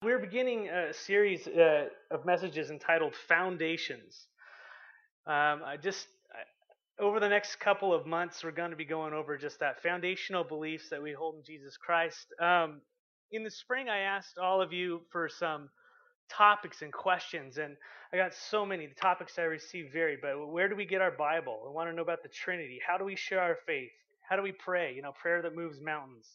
We're beginning a series uh, of messages entitled Foundations. Um, I just I, over the next couple of months, we're going to be going over just that foundational beliefs that we hold in Jesus Christ. Um, in the spring, I asked all of you for some topics and questions, and I got so many. The topics I received vary, but where do we get our Bible? I want to know about the Trinity. How do we share our faith? How do we pray? You know, prayer that moves mountains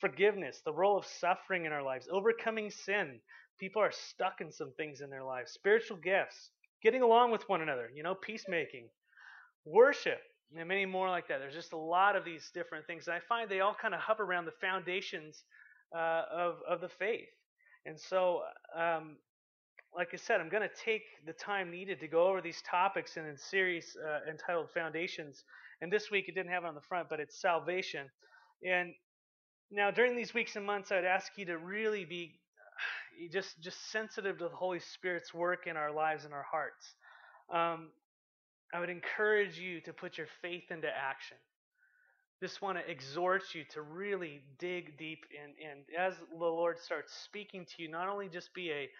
forgiveness, the role of suffering in our lives, overcoming sin. People are stuck in some things in their lives, spiritual gifts, getting along with one another, you know, peacemaking, worship, and many more like that. There's just a lot of these different things. And I find they all kind of hover around the foundations uh, of, of the faith. And so, um, like I said, I'm going to take the time needed to go over these topics in a series uh, entitled Foundations. And this week it didn't have it on the front, but it's salvation. And now, during these weeks and months, I'd ask you to really be just just sensitive to the Holy Spirit's work in our lives and our hearts. Um, I would encourage you to put your faith into action. Just want to exhort you to really dig deep and, and as the Lord starts speaking to you, not only just be a,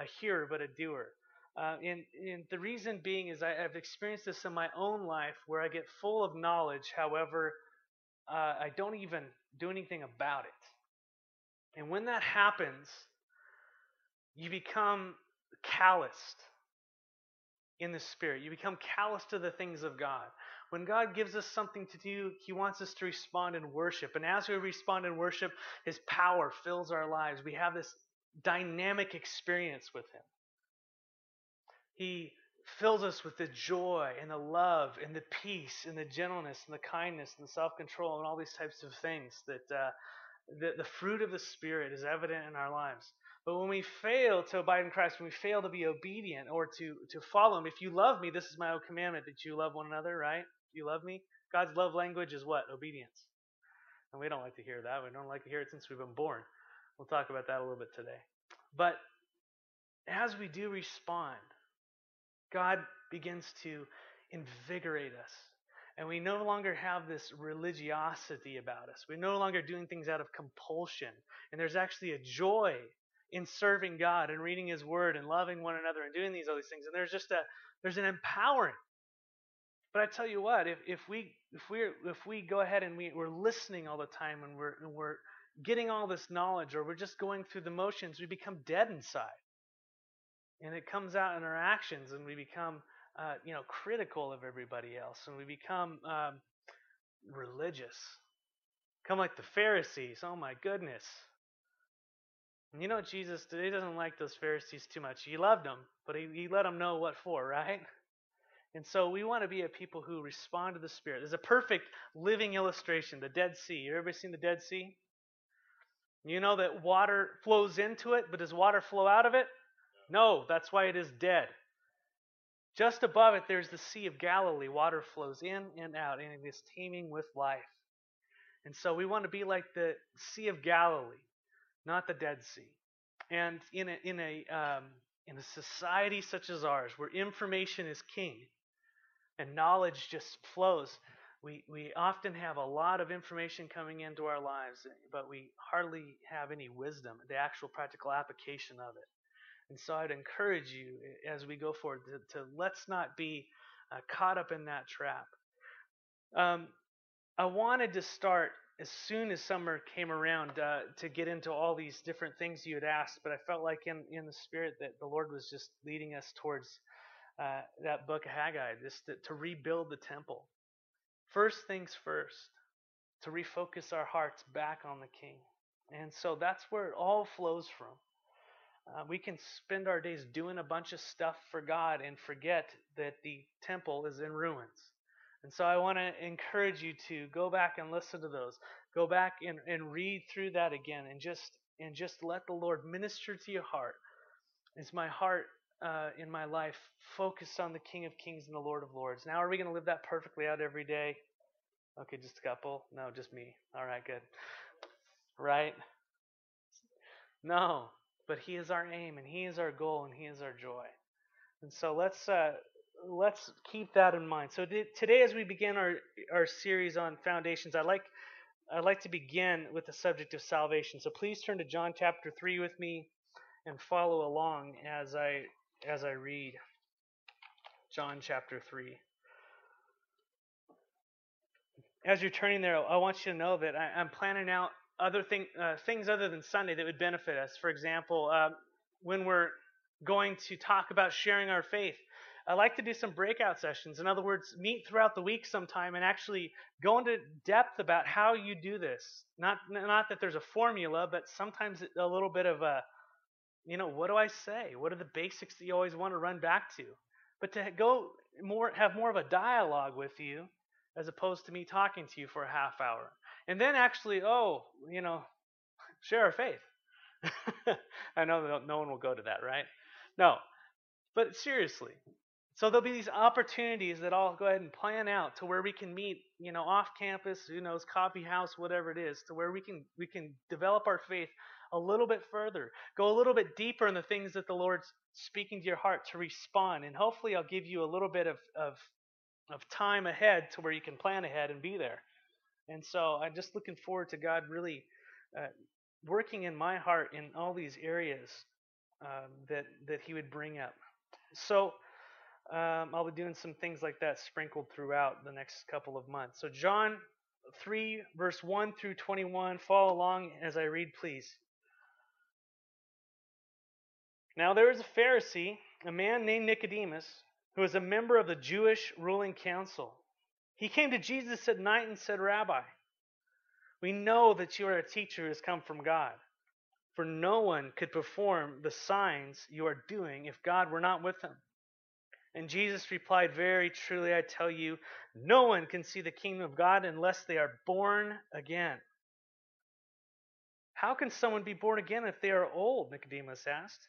a hearer, but a doer. Uh, and, and the reason being is I, have experienced this in my own life where I get full of knowledge, however, uh, I don't even do anything about it. And when that happens, you become calloused in the spirit. You become callous to the things of God. When God gives us something to do, He wants us to respond in worship. And as we respond in worship, His power fills our lives. We have this dynamic experience with Him. He fills us with the joy and the love and the peace and the gentleness and the kindness and the self control and all these types of things that uh, the, the fruit of the Spirit is evident in our lives. But when we fail to abide in Christ, when we fail to be obedient or to, to follow Him, if you love me, this is my commandment that you love one another, right? You love me? God's love language is what? Obedience. And we don't like to hear that. We don't like to hear it since we've been born. We'll talk about that a little bit today. But as we do respond, God begins to invigorate us. And we no longer have this religiosity about us. We're no longer doing things out of compulsion. And there's actually a joy in serving God and reading His Word and loving one another and doing these other things. And there's just a there's an empowering. But I tell you what, if, if we if we if we go ahead and we, we're listening all the time and we're and we're getting all this knowledge or we're just going through the motions, we become dead inside and it comes out in our actions, and we become, uh, you know, critical of everybody else, and we become um, religious, come like the Pharisees. Oh my goodness! And you know, Jesus today doesn't like those Pharisees too much. He loved them, but he, he let them know what for, right? And so we want to be a people who respond to the Spirit. There's a perfect living illustration, the Dead Sea. You ever seen the Dead Sea? You know that water flows into it, but does water flow out of it? No, that's why it is dead. Just above it, there's the Sea of Galilee. Water flows in and out, and it is teeming with life. And so we want to be like the Sea of Galilee, not the Dead Sea. And in a, in a, um, in a society such as ours, where information is king and knowledge just flows, we, we often have a lot of information coming into our lives, but we hardly have any wisdom, the actual practical application of it. And so I'd encourage you as we go forward to, to let's not be uh, caught up in that trap. Um, I wanted to start as soon as summer came around uh, to get into all these different things you had asked, but I felt like in, in the spirit that the Lord was just leading us towards uh, that book of Haggai, just to, to rebuild the temple. First things first, to refocus our hearts back on the King. And so that's where it all flows from. Uh, we can spend our days doing a bunch of stuff for God and forget that the temple is in ruins. And so I want to encourage you to go back and listen to those. Go back and, and read through that again and just and just let the Lord minister to your heart. Is my heart uh, in my life focused on the King of Kings and the Lord of Lords? Now, are we going to live that perfectly out every day? Okay, just a couple? No, just me. All right, good. Right? No, but He is our aim, and He is our goal, and He is our joy. And so let's uh, let's keep that in mind. So today, as we begin our our series on foundations, I like I'd like to begin with the subject of salvation. So please turn to John chapter three with me, and follow along as I as I read John chapter 3. As you're turning there, I want you to know that I, am planning out other thing, uh, things other than Sunday that would benefit us. For example, uh, when we're going to talk about sharing our faith, I like to do some breakout sessions. In other words, meet throughout the week sometime and actually go into depth about how you do this. Not not that there's a formula, but sometimes a little bit of a, you know, what do I say? What are the basics that you always want to run back to? But to go more, have more of a dialogue with you, as opposed to me talking to you for a half hour, and then actually, oh, you know, share our faith. I know no one will go to that, right? No, but seriously, so there'll be these opportunities that I'll go ahead and plan out to where we can meet, you know, off campus, who knows, coffee house, whatever it is, to where we can we can develop our faith a little bit further, go a little bit deeper in the things that the Lord's speaking to your heart to respond, and hopefully I'll give you a little bit of of of time ahead to where you can plan ahead and be there. And so I'm just looking forward to God really uh, working in my heart in all these areas um, that that He would bring up. So um, I'll be doing some things like that sprinkled throughout the next couple of months. So, John 3, verse 1 through 21, follow along as I read, please. Now, there was a Pharisee, a man named Nicodemus, who was a member of the Jewish ruling council. He came to Jesus at night and said, Rabbi, we know that you are a teacher who has come from God. For no one could perform the signs you are doing if God were not with him. And Jesus replied, Very truly, I tell you, no one can see the kingdom of God unless they are born again. How can someone be born again if they are old? Nicodemus asked.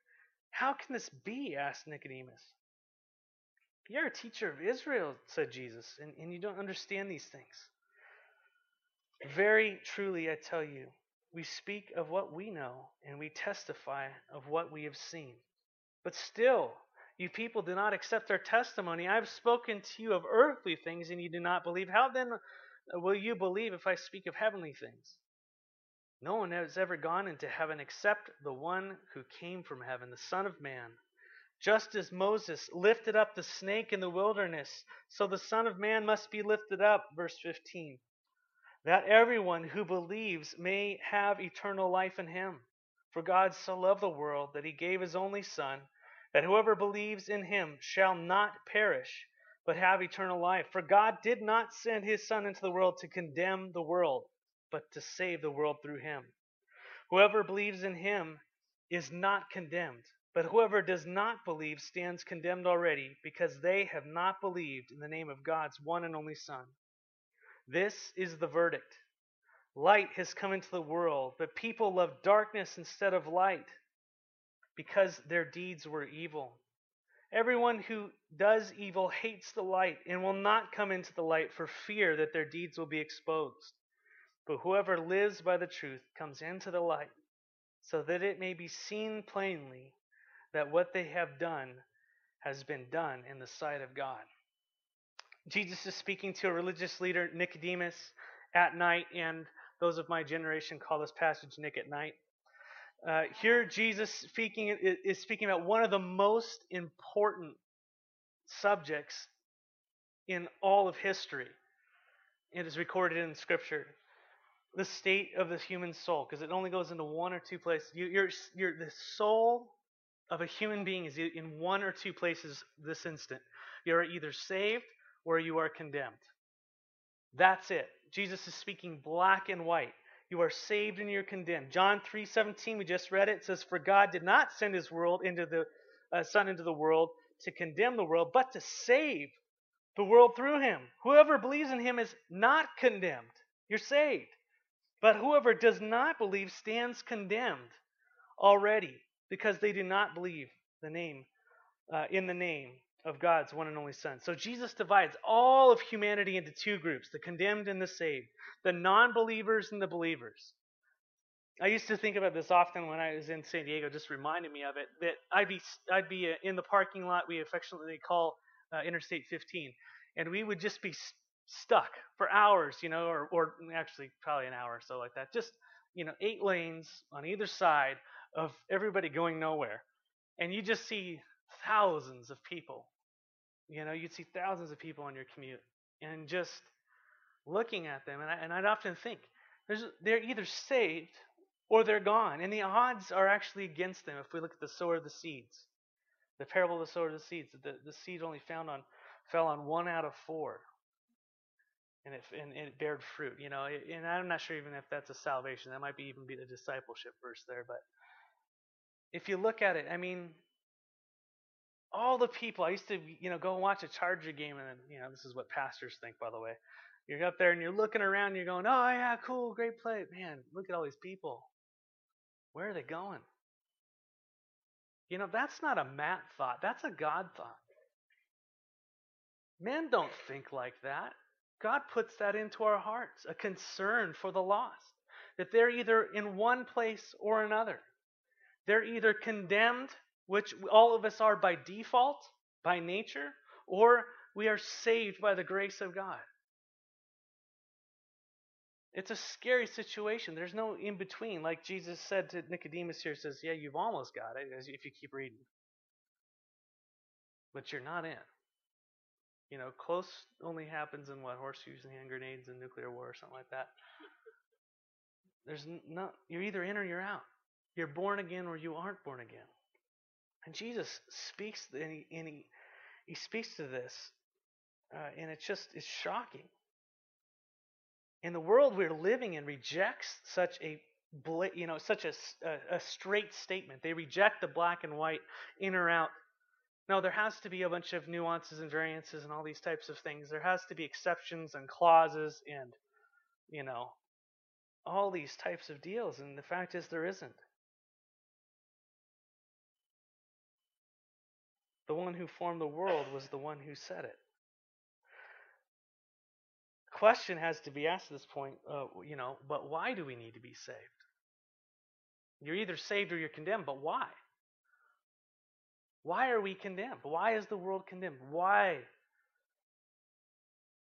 How can this be? asked Nicodemus. You're a teacher of Israel, said Jesus, and, and you don't understand these things. Very truly, I tell you, we speak of what we know, and we testify of what we have seen. But still, you people do not accept our testimony. I have spoken to you of earthly things, and you do not believe. How then uh, will you believe if I speak of heavenly things? No one has ever gone into heaven except the one who came from heaven, the Son of Man. Just as Moses lifted up the snake in the wilderness, so the Son of Man must be lifted up. Verse 15. That everyone who believes may have eternal life in him. For God so loved the world that he gave his only Son that whoever believes in him shall not perish, but have eternal life. For God did not send his Son into the world to condemn the world, but to save the world through him. Whoever believes in him is not condemned, but whoever does not believe stands condemned already, because they have not believed in the name of God's one and only Son. This is the verdict. Light has come into the world, but people love darkness instead of light because their deeds were evil. Everyone who does evil hates the light and will not come into the light for fear that their deeds will be exposed. But whoever lives by the truth comes into the light, so that it may be seen plainly that what they have done has been done in the sight of God. Jesus is speaking to a religious leader, Nicodemus, at night, and those of my generation call this passage Nick at Night. Uh, here, Jesus speaking is speaking about one of the most important subjects in all of history. It is recorded in Scripture. The state of the human soul, because it only goes into one or two places. You, you're, you're, the soul of a human being is in one or two places this instant. You're either saved or you are condemned. That's it. Jesus is speaking black and white. You are saved and you're condemned. John 3:17, we just read it. Says, "For God did not send His world into the uh, Son into the world to condemn the world, but to save the world through Him. Whoever believes in Him is not condemned. You're saved. But whoever does not believe stands condemned already, because they do not believe the name uh, in the name of God's one and only Son. So Jesus divides all of humanity into two groups: the condemned and the saved, the non-believers and the believers. I used to think about this often when I was in San Diego. Just reminded me of it that I'd be I'd be uh, in the parking lot we affectionately call uh, Interstate 15, and we would just be stuck for hours, you know, or or actually probably an hour or so like that. Just you know, eight lanes on either side of everybody going nowhere, and you just see thousands of people. You know, you'd see thousands of people on your commute, and just looking at them, and, I, and I'd often think, they're either saved or they're gone, and the odds are actually against them. If we look at the sower of the seeds, the parable of the sower of the seeds, the, the seed only found on fell on one out of four, and it and, it bared fruit. You know, and I'm not sure even if that's a salvation. That might be even be the discipleship verse there, but if you look at it, I mean, all the people. I used to, you know, go and watch a Charger game, and you know, this is what pastors think, by the way. You're up there and you're looking around, and you're going, "Oh yeah, cool, great play, man! Look at all these people. Where are they going?" You know, that's not a Matt thought. That's a God thought. Men don't think like that. God puts that into our hearts, a concern for the lost, that they're either in one place or another. They're either condemned which all of us are by default, by nature, or we are saved by the grace of God. It's a scary situation. There's no in between. Like Jesus said to Nicodemus here, says, Yeah, you've almost got it if you keep reading. But you're not in. You know, close only happens in what? Horseshoes and hand grenades and nuclear war or something like that. There's no, you're either in or you're out. You're born again or you aren't born again. And Jesus speaks, and he, and he, he speaks to this, uh, and it's just it's shocking. And the world we're living in rejects such a you know such a, a, a straight statement. They reject the black and white, in or out. No, there has to be a bunch of nuances and variances and all these types of things. There has to be exceptions and clauses and you know all these types of deals. And the fact is, there isn't. The one who formed the world was the one who said it. Question has to be asked at this point, uh, you know, but why do we need to be saved? You're either saved or you're condemned, but why? Why are we condemned? Why is the world condemned? Why?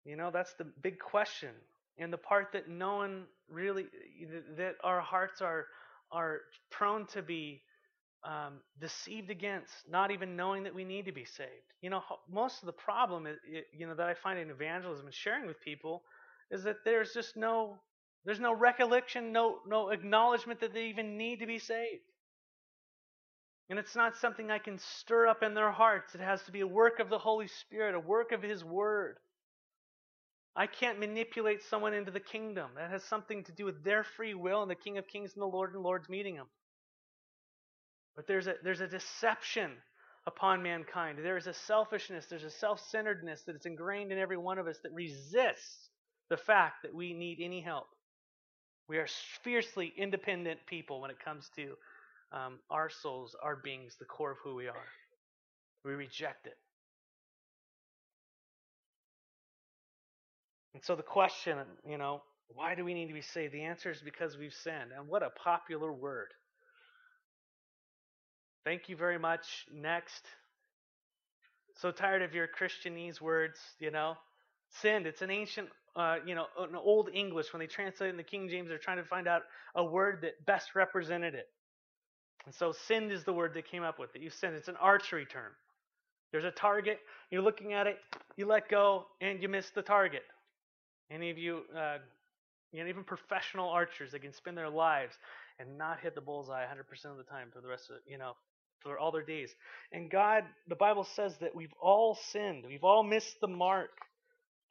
You know, that's the big question. And the part that no one really, that our hearts are, are prone to be um, deceived against, not even knowing that we need to be saved. You know, most of the problem, is, you know, that I find in evangelism and sharing with people, is that there's just no, there's no recollection, no, no acknowledgement that they even need to be saved. And it's not something I can stir up in their hearts. It has to be a work of the Holy Spirit, a work of His Word. I can't manipulate someone into the kingdom. That has something to do with their free will and the King of Kings and the Lord and Lords meeting them. But there's a, there's a deception upon mankind. There is a selfishness, there's a self centeredness that is ingrained in every one of us that resists the fact that we need any help. We are fiercely independent people when it comes to um, our souls, our beings, the core of who we are. We reject it. And so the question, you know, why do we need to be saved? The answer is because we've sinned. And what a popular word. Thank you very much. Next. So tired of your Christianese words, you know. Sinned. It's an ancient, uh, you know, an old English. When they translate in the King James, they're trying to find out a word that best represented it. And so sinned is the word they came up with. it. You sinned. It's an archery term. There's a target. You're looking at it. You let go, and you miss the target. Any of you, uh, you know, even professional archers, they can spend their lives and not hit the bullseye 100% of the time for the rest of, you know, for all their days. And God, the Bible says that we've all sinned. We've all missed the mark.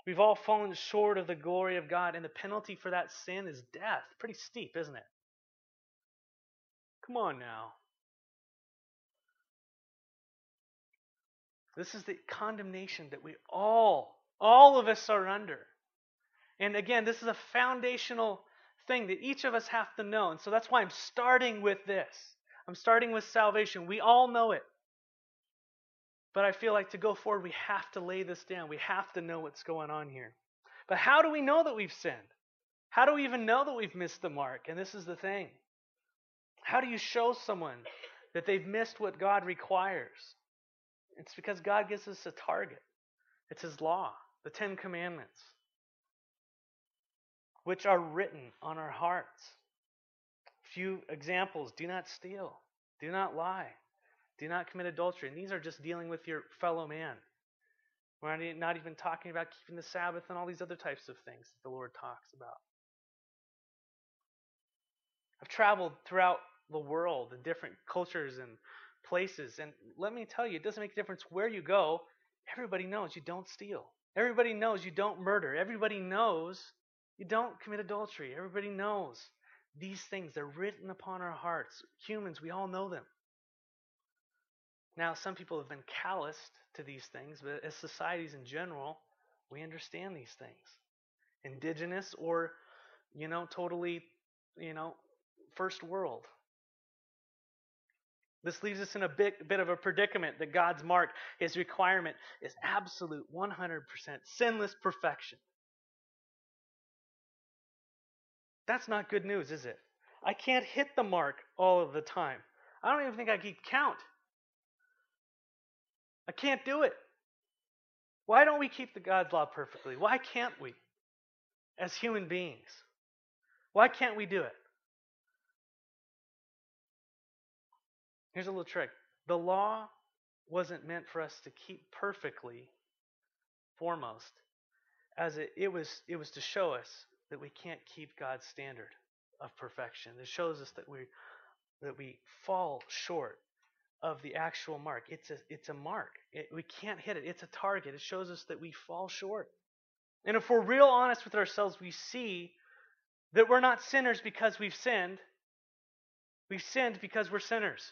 We've all fallen short of the glory of God. And the penalty for that sin is death. Pretty steep, isn't it? Come on now. This is the condemnation that we all, all of us are under. And again, this is a foundational thing that each of us have to know. And so that's why I'm starting with this. I'm starting with salvation. We all know it. But I feel like to go forward, we have to lay this down. We have to know what's going on here. But how do we know that we've sinned? How do we even know that we've missed the mark? And this is the thing. How do you show someone that they've missed what God requires? It's because God gives us a target. It's His law, the Ten Commandments, which are written on our hearts. A few examples do not steal, do not lie, do not commit adultery. And these are just dealing with your fellow man. We're not even talking about keeping the Sabbath and all these other types of things that the Lord talks about. I've traveled throughout the world in different cultures and places, and let me tell you, it doesn't make a difference where you go. Everybody knows you don't steal. Everybody knows you don't murder. Everybody knows you don't commit adultery. Everybody knows these things. They're written upon our hearts. Humans, we all know them. Now, some people have been calloused to these things, but as societies in general, we understand these things. Indigenous or, you know, totally, you know, first world. This leaves us in a bit, bit of a predicament that God's mark, his requirement, is absolute 100% sinless perfection. That's not good news, is it? I can't hit the mark all of the time. I don't even think I can count. I can't do it. Why don't we keep the God's law perfectly? Why can't we as human beings? Why can't we do it? Here's a little trick. The law wasn't meant for us to keep perfectly foremost as it, it was it was to show us that we can't keep God's standard of perfection. It shows us that we that we fall short of the actual mark. It's a, it's a mark. It, we can't hit it. It's a target. It shows us that we fall short. And if we're real honest with ourselves, we see that we're not sinners because we've sinned. We've sinned because we're sinners.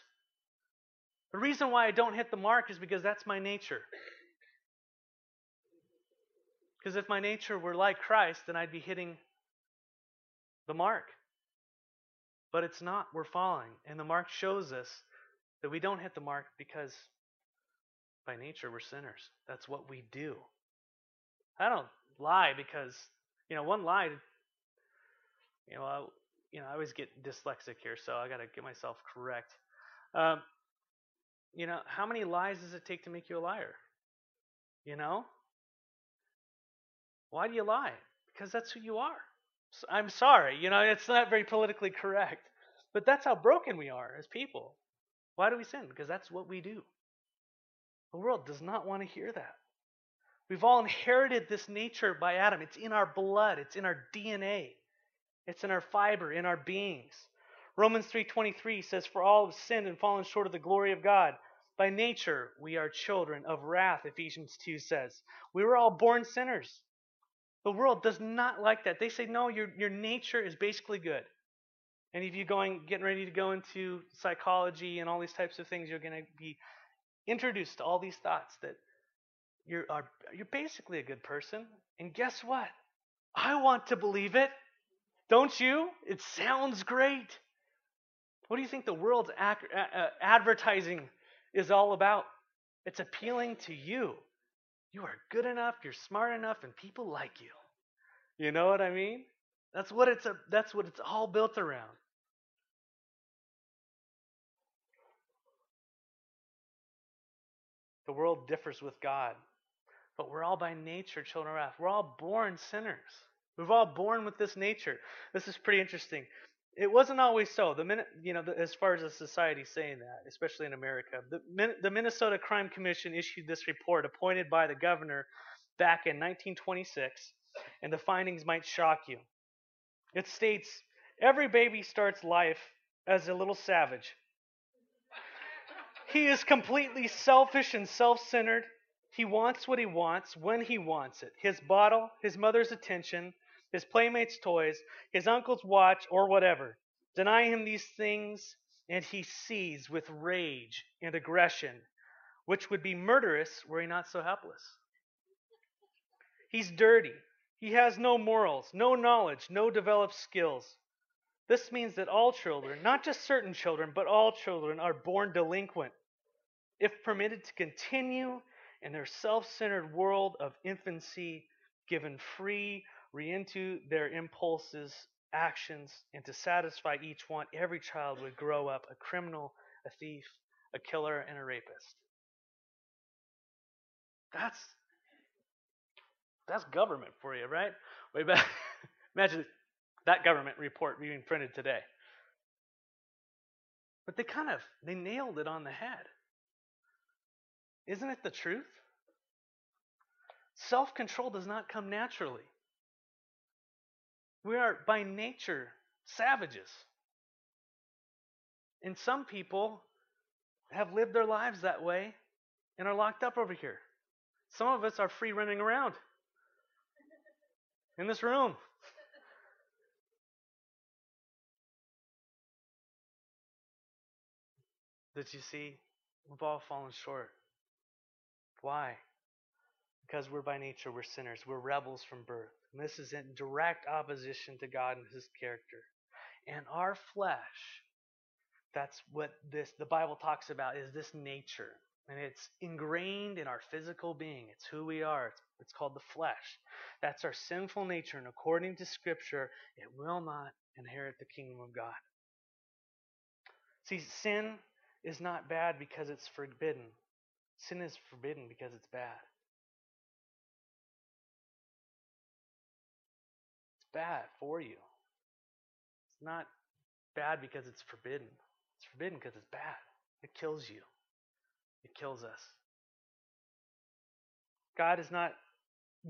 The reason why I don't hit the mark is because that's my nature. Because if my nature were like Christ, then I'd be hitting the mark. But it's not. We're falling. And the mark shows us that we don't hit the mark because by nature we're sinners. That's what we do. I don't lie because, you know, one lie, you know, I, you know, I always get dyslexic here, so I got to get myself correct. Um, you know, how many lies does it take to make you a liar? You know? Why do you lie? Because that's who you are. I'm sorry, you know, it's not very politically correct, but that's how broken we are as people. Why do we sin? Because that's what we do. The world does not want to hear that. We've all inherited this nature by Adam. It's in our blood, it's in our DNA. It's in our fiber, in our beings. Romans 3:23 says for all have sinned and fallen short of the glory of God. By nature we are children of wrath, Ephesians 2 says. We were all born sinners. The world does not like that. They say no, your your nature is basically good. Any of you going, getting ready to go into psychology and all these types of things, you're going to be introduced to all these thoughts that you're are, you're basically a good person. And guess what? I want to believe it. Don't you? It sounds great. What do you think the world's ac- uh, advertising is all about? It's appealing to you. You are good enough, you're smart enough, and people like you. You know what I mean? That's what it's a, that's what it's all built around. The world differs with God. But we're all by nature children of wrath. We're all born sinners. We've all born with this nature. This is pretty interesting. It wasn't always so. The minute, you know, the, as far as the society saying that, especially in America, the, the Minnesota Crime Commission issued this report, appointed by the governor back in 1926, and the findings might shock you. It states every baby starts life as a little savage. He is completely selfish and self centered. He wants what he wants when he wants it his bottle, his mother's attention, his playmates' toys, his uncle's watch, or whatever. Deny him these things, and he sees with rage and aggression, which would be murderous were he not so helpless. He's dirty. He has no morals, no knowledge, no developed skills. This means that all children, not just certain children, but all children, are born delinquent if permitted to continue in their self centered world of infancy, given free re into their impulses, actions, and to satisfy each one, every child would grow up a criminal, a thief, a killer, and a rapist. That's that's government for you, right? Way back. Imagine that government report being printed today. But they kind of they nailed it on the head. Isn't it the truth? Self-control does not come naturally. We are by nature savages. And some people have lived their lives that way and are locked up over here. Some of us are free running around in this room. Did you see? We've all fallen short. Why? Because we're by nature, we're sinners. We're rebels from birth. And this is in direct opposition to God and His character. And our flesh, that's what this the Bible talks about, is this nature. And it's ingrained in our physical being. It's who we are. It's, it's called the flesh. That's our sinful nature. And according to Scripture, it will not inherit the kingdom of God. See, sin is not bad because it's forbidden. Sin is forbidden because it's bad. Bad for you. It's not bad because it's forbidden. It's forbidden because it's bad. It kills you. It kills us. God is not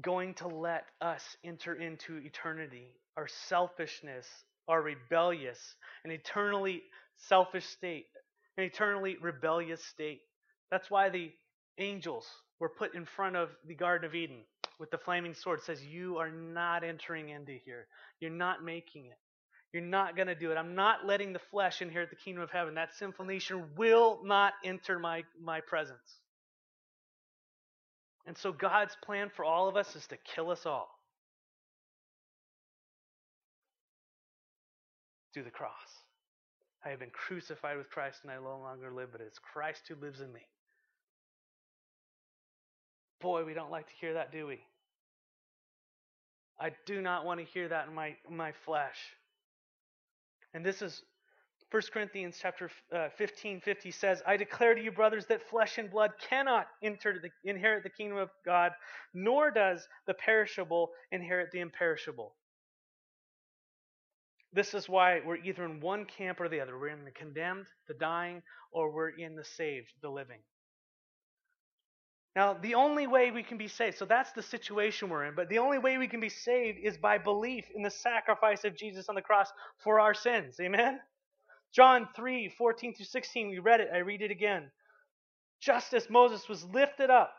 going to let us enter into eternity. Our selfishness, our rebellious, an eternally selfish state, an eternally rebellious state. That's why the angels were put in front of the Garden of Eden with the flaming sword. Says, You are not entering into here. You're not making it. You're not going to do it. I'm not letting the flesh inherit the kingdom of heaven. That sinful nature will not enter my, my presence. And so God's plan for all of us is to kill us all through the cross. I have been crucified with Christ and I no longer live, but it's Christ who lives in me. Boy, we don't like to hear that, do we? I do not want to hear that in my, my flesh. And this is 1 Corinthians chapter uh, 15, 50 says, I declare to you, brothers, that flesh and blood cannot enter the, inherit the kingdom of God, nor does the perishable inherit the imperishable. This is why we're either in one camp or the other. We're in the condemned, the dying, or we're in the saved, the living. Now, the only way we can be saved, so that's the situation we're in, but the only way we can be saved is by belief in the sacrifice of Jesus on the cross for our sins. Amen? John 3 14 through 16, we read it. I read it again. Just as Moses was lifted up,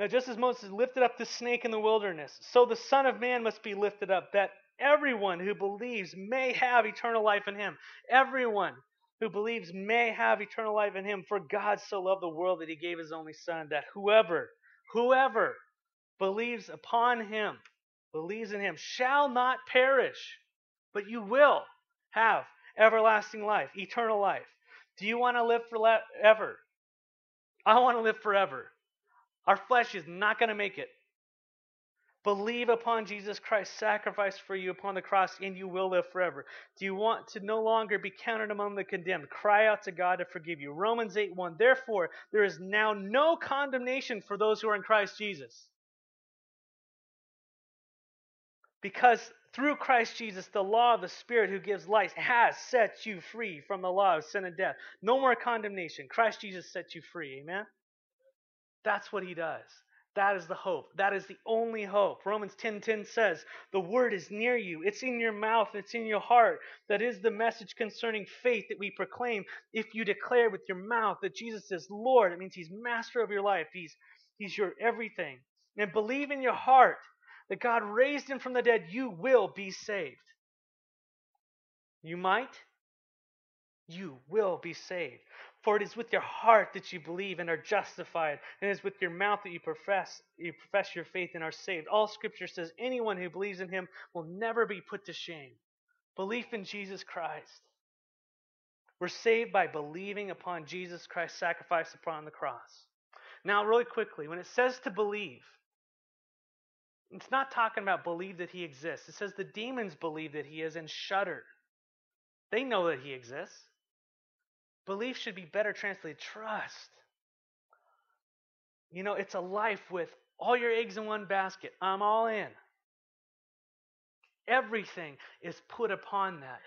uh, just as Moses lifted up the snake in the wilderness, so the Son of Man must be lifted up, that everyone who believes may have eternal life in him. Everyone who believes may have eternal life in him. For God so loved the world that he gave his only Son, that whoever, whoever believes upon him, believes in him, shall not perish, but you will have everlasting life, eternal life. Do you want to live forever? I want to live forever. Our flesh is not going to make it. Believe upon Jesus Christ's sacrifice for you upon the cross, and you will live forever. Do you want to no longer be counted among the condemned? Cry out to God to forgive you. Romans 8 1. Therefore, there is now no condemnation for those who are in Christ Jesus. Because through Christ Jesus, the law of the Spirit who gives life has set you free from the law of sin and death. No more condemnation. Christ Jesus sets you free. Amen? That's what he does. That is the hope. That is the only hope. Romans 10:10 10, 10 says, "The word is near you. It's in your mouth, it's in your heart." That is the message concerning faith that we proclaim. If you declare with your mouth that Jesus is Lord, it means he's master of your life. He's he's your everything. And believe in your heart that God raised him from the dead, you will be saved. You might you will be saved. For it is with your heart that you believe and are justified, and it is with your mouth that you profess you profess your faith and are saved. All scripture says anyone who believes in him will never be put to shame. Belief in Jesus Christ. We're saved by believing upon Jesus Christ's sacrifice upon the cross. Now, really quickly, when it says to believe, it's not talking about believe that he exists. It says the demons believe that he is and shudder. They know that he exists. Belief should be better translated trust. You know, it's a life with all your eggs in one basket. I'm all in. Everything is put upon that.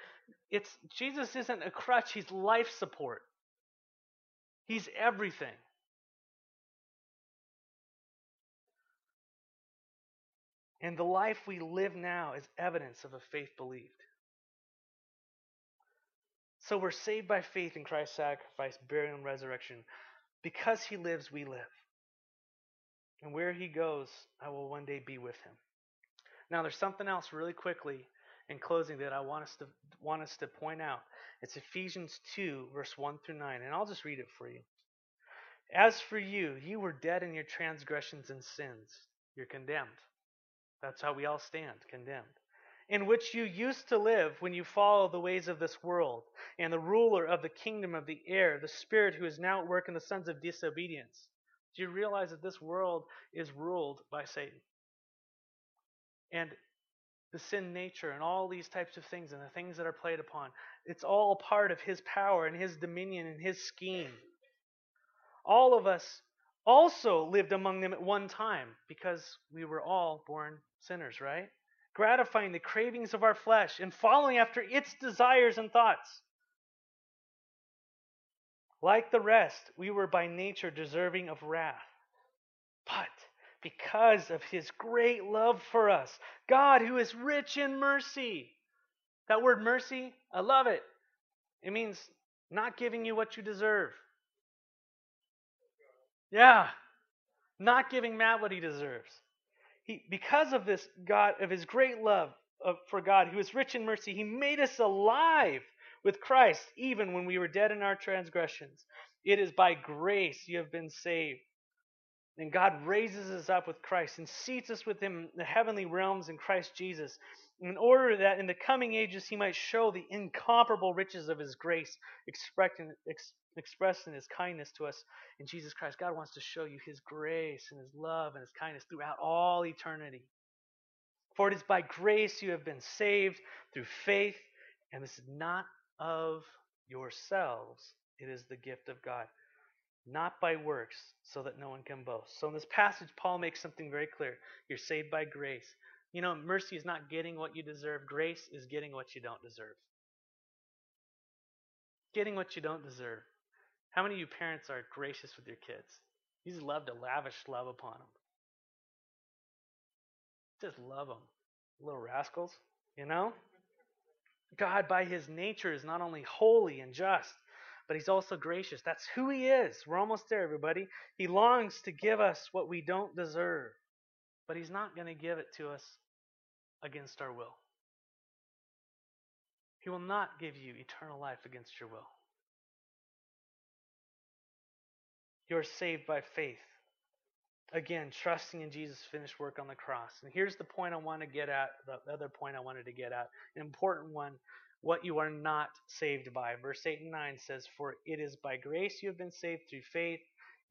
It's Jesus isn't a crutch, he's life support. He's everything. And the life we live now is evidence of a faith believed. So we're saved by faith in Christ's sacrifice, burial, and resurrection. Because he lives, we live. And where he goes, I will one day be with him. Now, there's something else really quickly in closing that I want us to want us to point out. It's Ephesians 2, verse 1 through 9, and I'll just read it for you. As for you, you were dead in your transgressions and sins. You're condemned. That's how we all stand, condemned. In which you used to live when you follow the ways of this world, and the ruler of the kingdom of the air, the spirit who is now at work in the sons of disobedience. Do you realize that this world is ruled by Satan? And the sin nature and all these types of things and the things that are played upon, it's all part of his power and his dominion and his scheme. All of us also lived among them at one time because we were all born sinners, right? Gratifying the cravings of our flesh and following after its desires and thoughts. Like the rest, we were by nature deserving of wrath. But because of his great love for us. God, who is rich in mercy. That word mercy, I love it. It means not giving you what you deserve. Yeah, not giving Matt what he deserves. He, because of this God, of his great love of, for God, who is rich in mercy, he made us alive with Christ, even when we were dead in our transgressions. It is by grace you have been saved and God raises us up with Christ and seats us with Him in the heavenly realms in Christ Jesus, in order that in the coming ages He might show the incomparable riches of His grace in, ex, expressed in His kindness to us in Jesus Christ. God wants to show you His grace and His love and His kindness throughout all eternity. For it is by grace you have been saved through faith, and this is not of yourselves, it is the gift of God not by works, so that no one can boast. So in this passage, Paul makes something very clear. You're saved by grace. You know, mercy is not getting what you deserve, grace is getting what you don't deserve. Getting what you don't deserve. How many of you parents are gracious with your kids? You just love to lavish love upon them. Just love them. Little rascals, you know? God, by his nature, is not only holy and just, but he's also gracious. That's who he is. We're almost there, everybody. He longs to give us what we don't deserve, but he's not going to give it to us against our will. He will not give you eternal life against your will. You're saved by faith. Again, trusting in Jesus' finished work on the cross. And here's the point I want to get at, the other point I wanted to get at, an important one what you are not saved by. Verse 8 and 9 says, For it is by grace you have been saved through faith,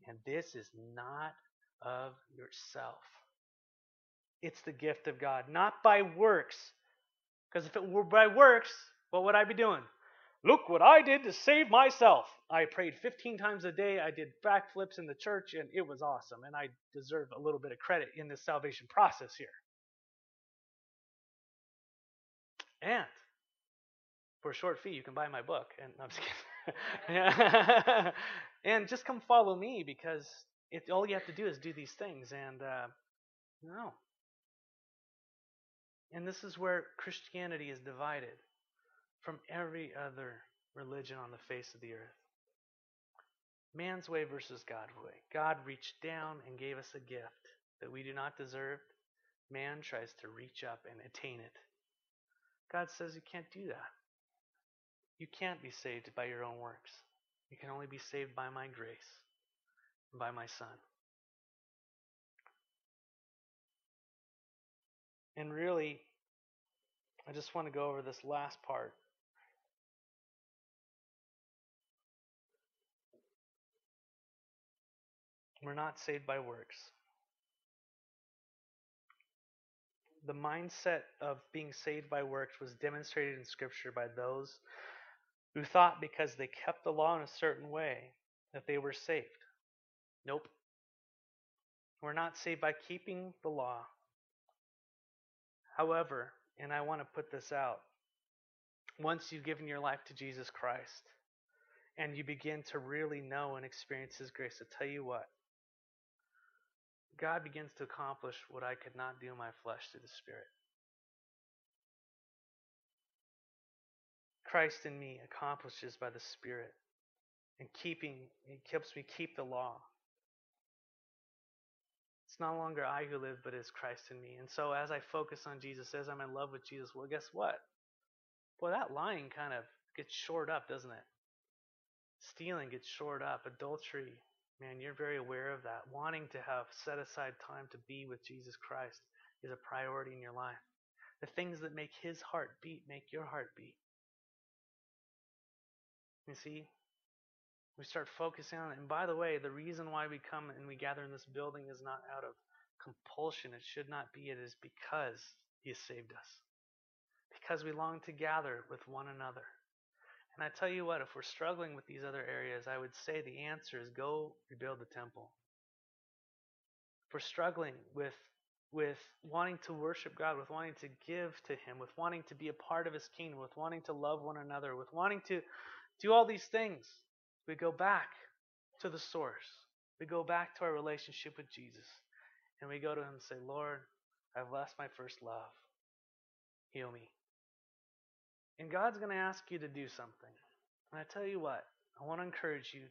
and this is not of yourself. It's the gift of God, not by works. Because if it were by works, what would I be doing? Look what I did to save myself. I prayed 15 times a day. I did backflips in the church, and it was awesome. And I deserve a little bit of credit in this salvation process here. And for a short fee, you can buy my book. And no, I'm just kidding. and just come follow me because it, all you have to do is do these things. And uh, no. And this is where Christianity is divided from every other religion on the face of the earth. Man's way versus God's way. God reached down and gave us a gift that we do not deserve. Man tries to reach up and attain it. God says you can't do that. You can't be saved by your own works. You can only be saved by my grace and by my Son. And really, I just want to go over this last part. We're not saved by works. The mindset of being saved by works was demonstrated in Scripture by those who thought because they kept the law in a certain way that they were saved. Nope. We're not saved by keeping the law. However, and I want to put this out, once you've given your life to Jesus Christ and you begin to really know and experience His grace, I tell you what, God begins to accomplish what I could not do in my flesh through the Spirit. Christ in me accomplishes by the Spirit and keeping, He helps me keep the law. It's no longer I who live, but it's Christ in me. And so as I focus on Jesus, as I'm in love with Jesus, well, guess what? Boy, that line kind of gets shored up, doesn't it? Stealing gets shored up. Adultery, man, you're very aware of that. Wanting to have set aside time to be with Jesus Christ is a priority in your life. The things that make his heart beat make your heart beat. You see, we start focusing on it. And by the way, the reason why we come and we gather in this building is not out of compulsion. It should not be. It is because he has saved us. Because we long to gather with one another. And I tell you what, if we're struggling with these other areas, I would say the answer is go rebuild the temple. If we're struggling with with wanting to worship God, with wanting to give to Him, with wanting to be a part of His kingdom, with wanting to love one another, with wanting to do all these things, we go back to the source. We go back to our relationship with Jesus. And we go to Him and say, Lord, I've lost my first love. Heal me. And God's going to ask you to do something. And I tell you what, I want to encourage you.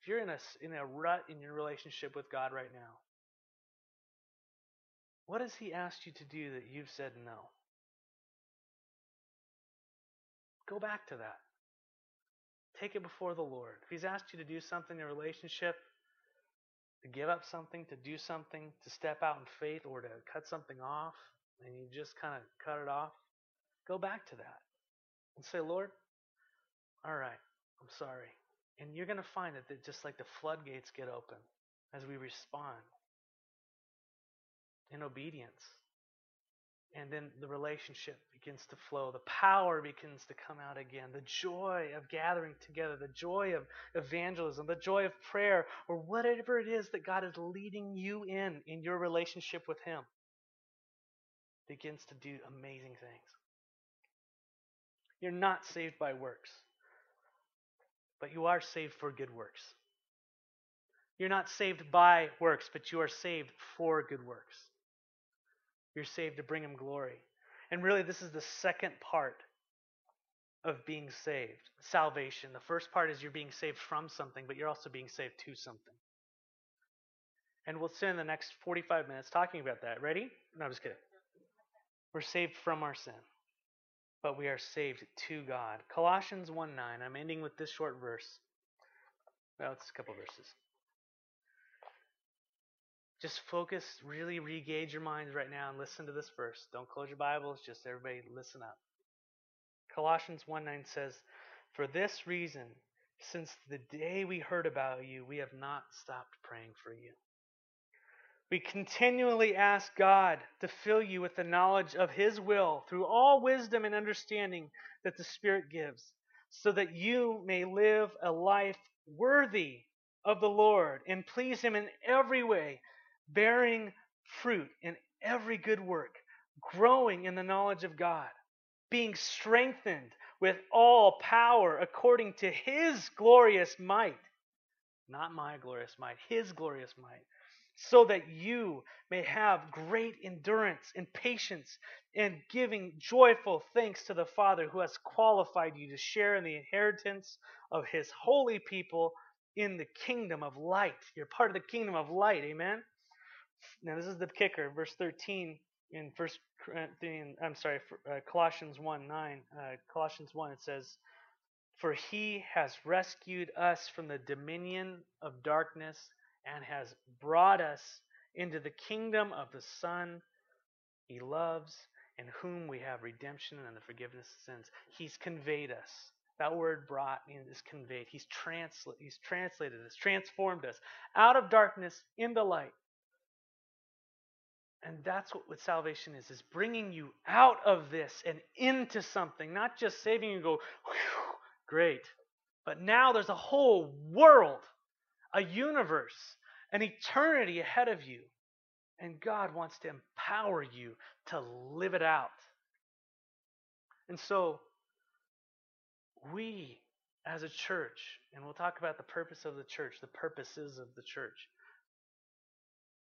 If you're in a, in a rut in your relationship with God right now, what has He asked you to do that you've said no? Go back to that. Take it before the Lord. If He's asked you to do something in a relationship, to give up something, to do something, to step out in faith, or to cut something off, and you just kind of cut it off, go back to that and say, Lord, all right, I'm sorry. And you're going to find that, that just like the floodgates get open as we respond in obedience. And then the relationship begins to flow. The power begins to come out again. The joy of gathering together, the joy of evangelism, the joy of prayer, or whatever it is that God is leading you in in your relationship with Him begins to do amazing things. You're not saved by works, but you are saved for good works. You're not saved by works, but you are saved for good works. You're saved to bring Him glory. And really, this is the second part of being saved salvation. The first part is you're being saved from something, but you're also being saved to something. And we'll spend the next 45 minutes talking about that. Ready? No, I'm just kidding. We're saved from our sin but we are saved to God. Colossians 1 9. I'm ending with this short verse. Well, it's a couple verses. Just focus, really regauge your minds right now and listen to this verse. Don't close your Bibles, just everybody listen up. Colossians 1 9 says, For this reason, since the day we heard about you, we have not stopped praying for you. We continually ask God to fill you with the knowledge of His will through all wisdom and understanding that the Spirit gives, so that you may live a life worthy of the Lord and please Him in every way, bearing fruit in every good work, growing in the knowledge of God, being strengthened with all power according to His glorious might. Not my glorious might, His glorious might so that you may have great endurance and patience and giving joyful thanks to the Father who has qualified you to share in the inheritance of his holy people in the kingdom of light. You're part of the kingdom of light, amen? Now this is the kicker, verse 13 in First Corinthians, I'm sorry, uh, Colossians 1 9, uh, Colossians 1, it says, For he has rescued us from the dominion of darkness and has brought us into the kingdom of the Son he loves, in whom we have redemption and the forgiveness of sins. He's conveyed us. That word brought is conveyed. He's, transla- he's translated us, transformed us out of darkness into light. And that's what, what salvation is, is bringing you out of this and into something, not just saving you go, great. But now there's a whole world, a universe, an eternity ahead of you. And God wants to empower you to live it out. And so, we as a church, and we'll talk about the purpose of the church, the purposes of the church,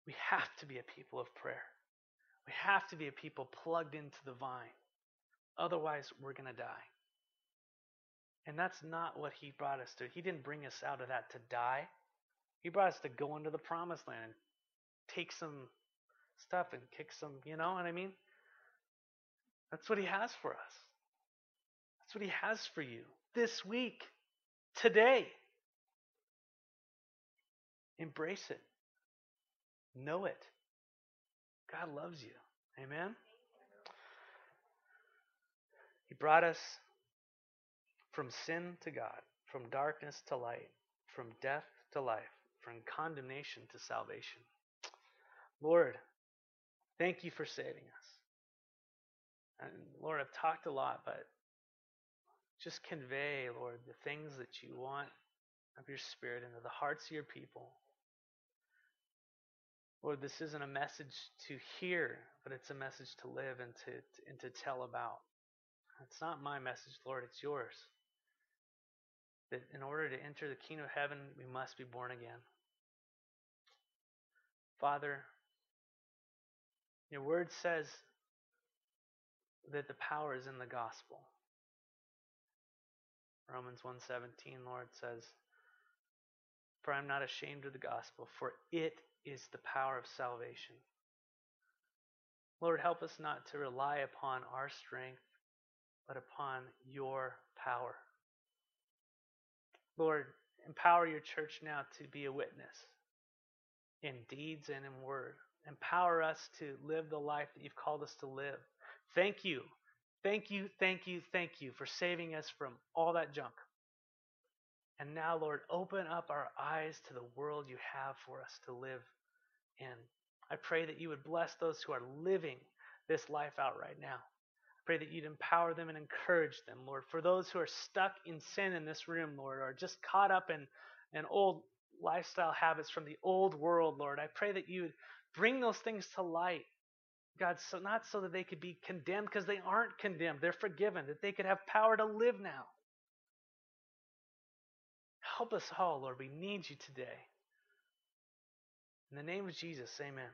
we have to be a people of prayer. We have to be a people plugged into the vine. Otherwise, we're going to die. And that's not what he brought us to. He didn't bring us out of that to die. He brought us to go into the promised land and take some stuff and kick some, you know what I mean? That's what he has for us. That's what he has for you this week, today. Embrace it. Know it. God loves you. Amen? He brought us from sin to God, from darkness to light, from death to life, from condemnation to salvation. Lord, thank you for saving us. And Lord, I've talked a lot, but just convey, Lord, the things that you want of your Spirit into the hearts of your people. Lord, this isn't a message to hear, but it's a message to live and to, and to tell about. It's not my message, Lord, it's yours. That in order to enter the kingdom of heaven, we must be born again. Father, your word says that the power is in the gospel. Romans 1:17 Lord says, "For I'm not ashamed of the gospel, for it is the power of salvation. Lord, help us not to rely upon our strength, but upon your power. Lord, empower your church now to be a witness in deeds and in word. Empower us to live the life that you've called us to live. Thank you. Thank you, thank you, thank you for saving us from all that junk. And now, Lord, open up our eyes to the world you have for us to live in. I pray that you would bless those who are living this life out right now. I pray that you'd empower them and encourage them, Lord. For those who are stuck in sin in this room, Lord, or just caught up in, in old lifestyle habits from the old world, Lord, I pray that you would bring those things to light. God, so not so that they could be condemned because they aren't condemned. They're forgiven, that they could have power to live now. Help us all, Lord. We need you today. In the name of Jesus, amen.